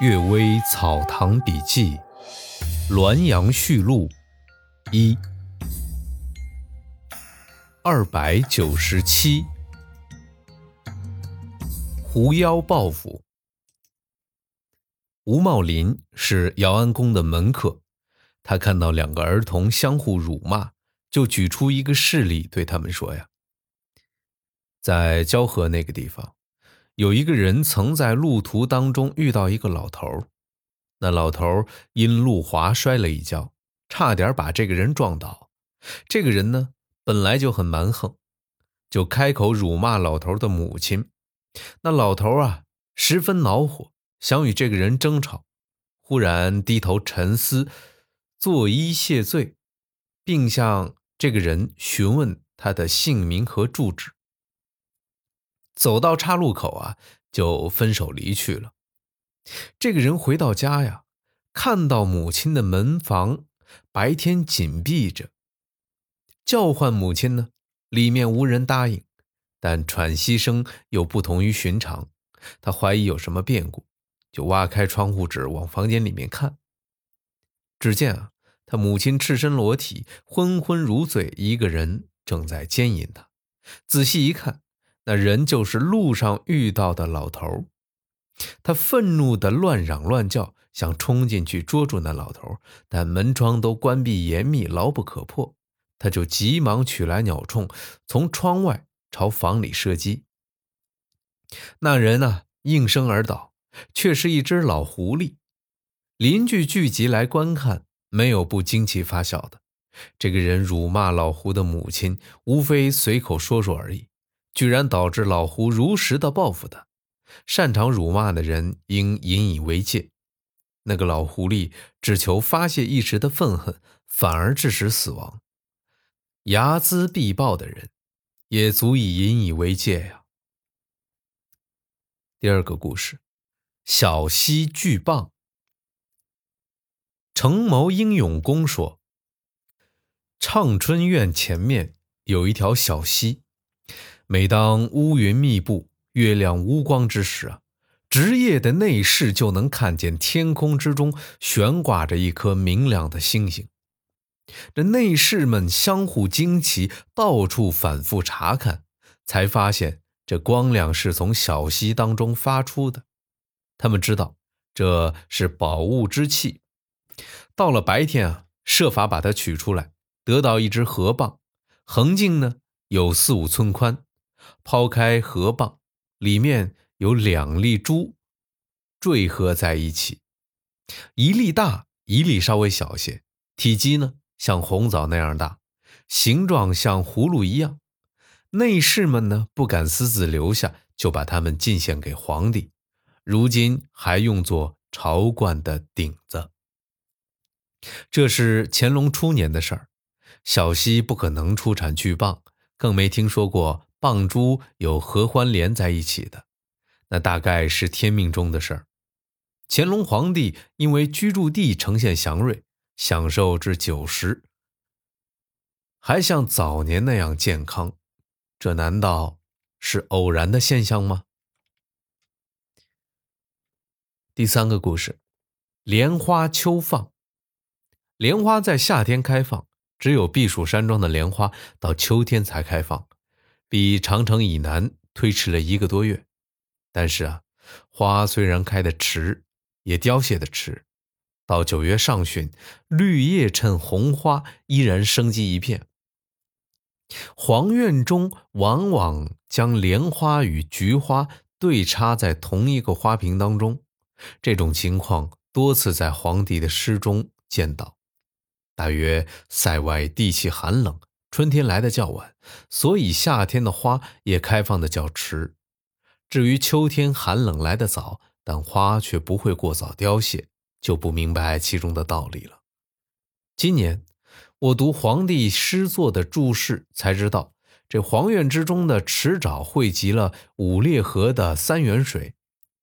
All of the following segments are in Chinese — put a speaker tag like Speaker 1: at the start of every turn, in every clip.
Speaker 1: 《岳微草堂笔记》滦阳序录一二百九十七，狐妖报复。吴茂林是姚安公的门客，他看到两个儿童相互辱骂，就举出一个事例对他们说：“呀，在蛟河那个地方。”有一个人曾在路途当中遇到一个老头那老头因路滑摔了一跤，差点把这个人撞倒。这个人呢，本来就很蛮横，就开口辱骂老头的母亲。那老头啊，十分恼火，想与这个人争吵，忽然低头沉思，作揖谢罪，并向这个人询问他的姓名和住址。走到岔路口啊，就分手离去了。这个人回到家呀，看到母亲的门房白天紧闭着，叫唤母亲呢，里面无人答应，但喘息声又不同于寻常。他怀疑有什么变故，就挖开窗户纸往房间里面看。只见啊，他母亲赤身裸体，昏昏如醉，一个人正在奸淫他。仔细一看。那人就是路上遇到的老头他愤怒的乱嚷乱叫，想冲进去捉住那老头但门窗都关闭严密，牢不可破。他就急忙取来鸟铳，从窗外朝房里射击。那人呢，应声而倒，却是一只老狐狸。邻居聚集来观看，没有不惊奇发笑的。这个人辱骂老胡的母亲，无非随口说说而已。居然导致老胡如实的报复他，擅长辱骂的人应引以为戒。那个老狐狸只求发泄一时的愤恨，反而致使死亡，睚眦必报的人，也足以引以为戒呀。第二个故事：小溪巨蚌。程谋英勇公说，畅春院前面有一条小溪。每当乌云密布、月亮无光之时啊，值夜的内侍就能看见天空之中悬挂着一颗明亮的星星。这内侍们相互惊奇，到处反复查看，才发现这光亮是从小溪当中发出的。他们知道这是宝物之气。到了白天啊，设法把它取出来，得到一只河蚌，横径呢有四五寸宽。抛开河蚌，里面有两粒珠坠合在一起，一粒大，一粒稍微小些，体积呢像红枣那样大，形状像葫芦一样。内侍们呢不敢私自留下，就把它们进献给皇帝，如今还用作朝冠的顶子。这是乾隆初年的事儿，小溪不可能出产巨蚌，更没听说过。蚌珠有合欢连在一起的，那大概是天命中的事儿。乾隆皇帝因为居住地呈现祥瑞，享受至九十，还像早年那样健康，这难道是偶然的现象吗？第三个故事：莲花秋放。莲花在夏天开放，只有避暑山庄的莲花到秋天才开放。比长城以南推迟了一个多月，但是啊，花虽然开得迟，也凋谢的迟。到九月上旬，绿叶衬红花，依然生机一片。皇院中往往将莲花与菊花对插在同一个花瓶当中，这种情况多次在皇帝的诗中见到。大约塞外地气寒冷。春天来的较晚，所以夏天的花也开放的较迟。至于秋天寒冷来的早，但花却不会过早凋谢，就不明白其中的道理了。今年我读皇帝诗作的注释，才知道这皇院之中的池沼汇集了五列河的三元水，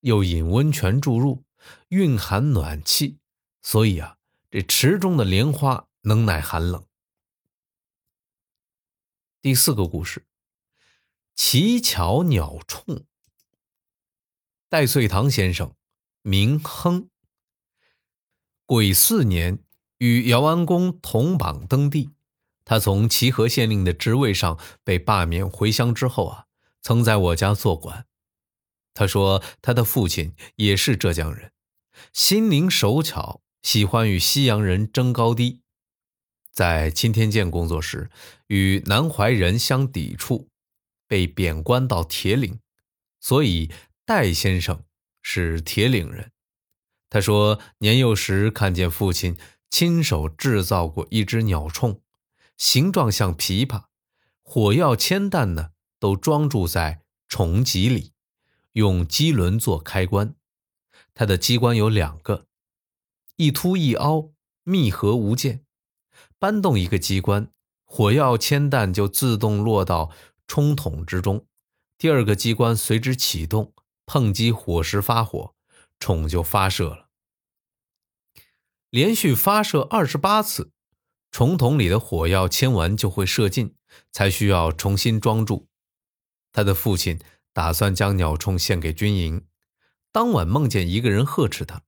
Speaker 1: 又引温泉注入，蕴含暖气，所以啊，这池中的莲花能耐寒冷。第四个故事：奇巧鸟铳。戴遂堂先生，名亨。癸巳年，与姚安公同榜登第。他从齐河县令的职位上被罢免回乡之后啊，曾在我家做官。他说，他的父亲也是浙江人，心灵手巧，喜欢与西洋人争高低。在钦天监工作时，与南怀仁相抵触，被贬官到铁岭，所以戴先生是铁岭人。他说，年幼时看见父亲亲手制造过一只鸟铳。形状像琵琶，火药、铅弹呢都装注在虫脊里，用机轮做开关。它的机关有两个，一凸一凹，密合无间。搬动一个机关，火药、铅弹就自动落到冲筒之中。第二个机关随之启动，碰击火石发火，虫就发射了。连续发射二十八次。虫筒里的火药铅丸就会射尽，才需要重新装住。他的父亲打算将鸟铳献给军营，当晚梦见一个人呵斥他：“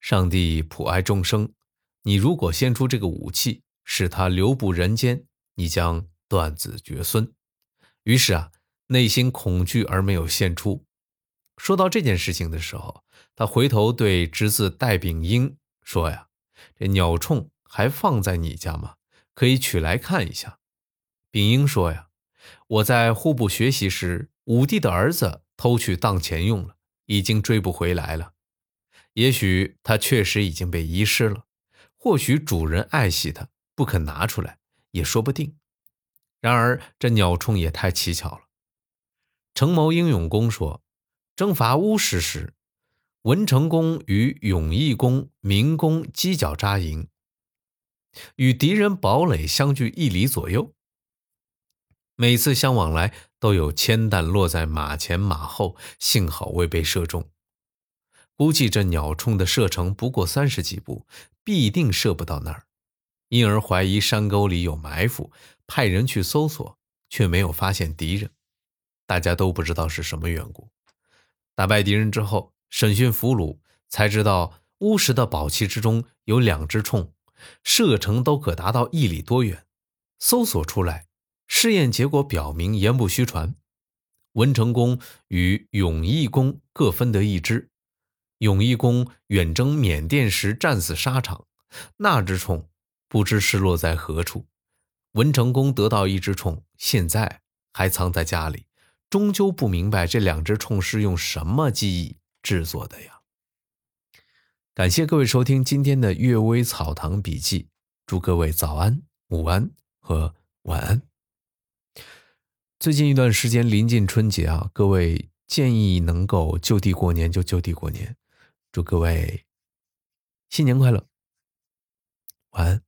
Speaker 1: 上帝普爱众生，你如果献出这个武器，使他留步人间，你将断子绝孙。”于是啊，内心恐惧而没有献出。说到这件事情的时候，他回头对侄子戴秉英说：“呀，这鸟铳。”还放在你家吗？可以取来看一下。秉英说：“呀，我在户部学习时，武帝的儿子偷去当钱用了，已经追不回来了。也许他确实已经被遗失了，或许主人爱惜它，不肯拿出来，也说不定。然而这鸟铳也太蹊跷了。”程谋英勇公说：“征伐乌师时，文成公与永义公、明公犄角扎营。”与敌人堡垒相距一里左右，每次相往来都有铅弹落在马前马后，幸好未被射中。估计这鸟铳的射程不过三十几步，必定射不到那儿，因而怀疑山沟里有埋伏，派人去搜索，却没有发现敌人。大家都不知道是什么缘故。打败敌人之后，审讯俘虏，才知道乌石的宝器之中有两只铳。射程都可达到一里多远，搜索出来，试验结果表明言不虚传。文成公与永义公各分得一支。永义公远征缅甸时战死沙场，那只虫不知失落在何处。文成公得到一只虫，现在还藏在家里，终究不明白这两只虫是用什么技艺制作的呀。感谢各位收听今天的《阅微草堂笔记》，祝各位早安、午安和晚安。最近一段时间临近春节啊，各位建议能够就地过年就就地过年，祝各位新年快乐，晚安。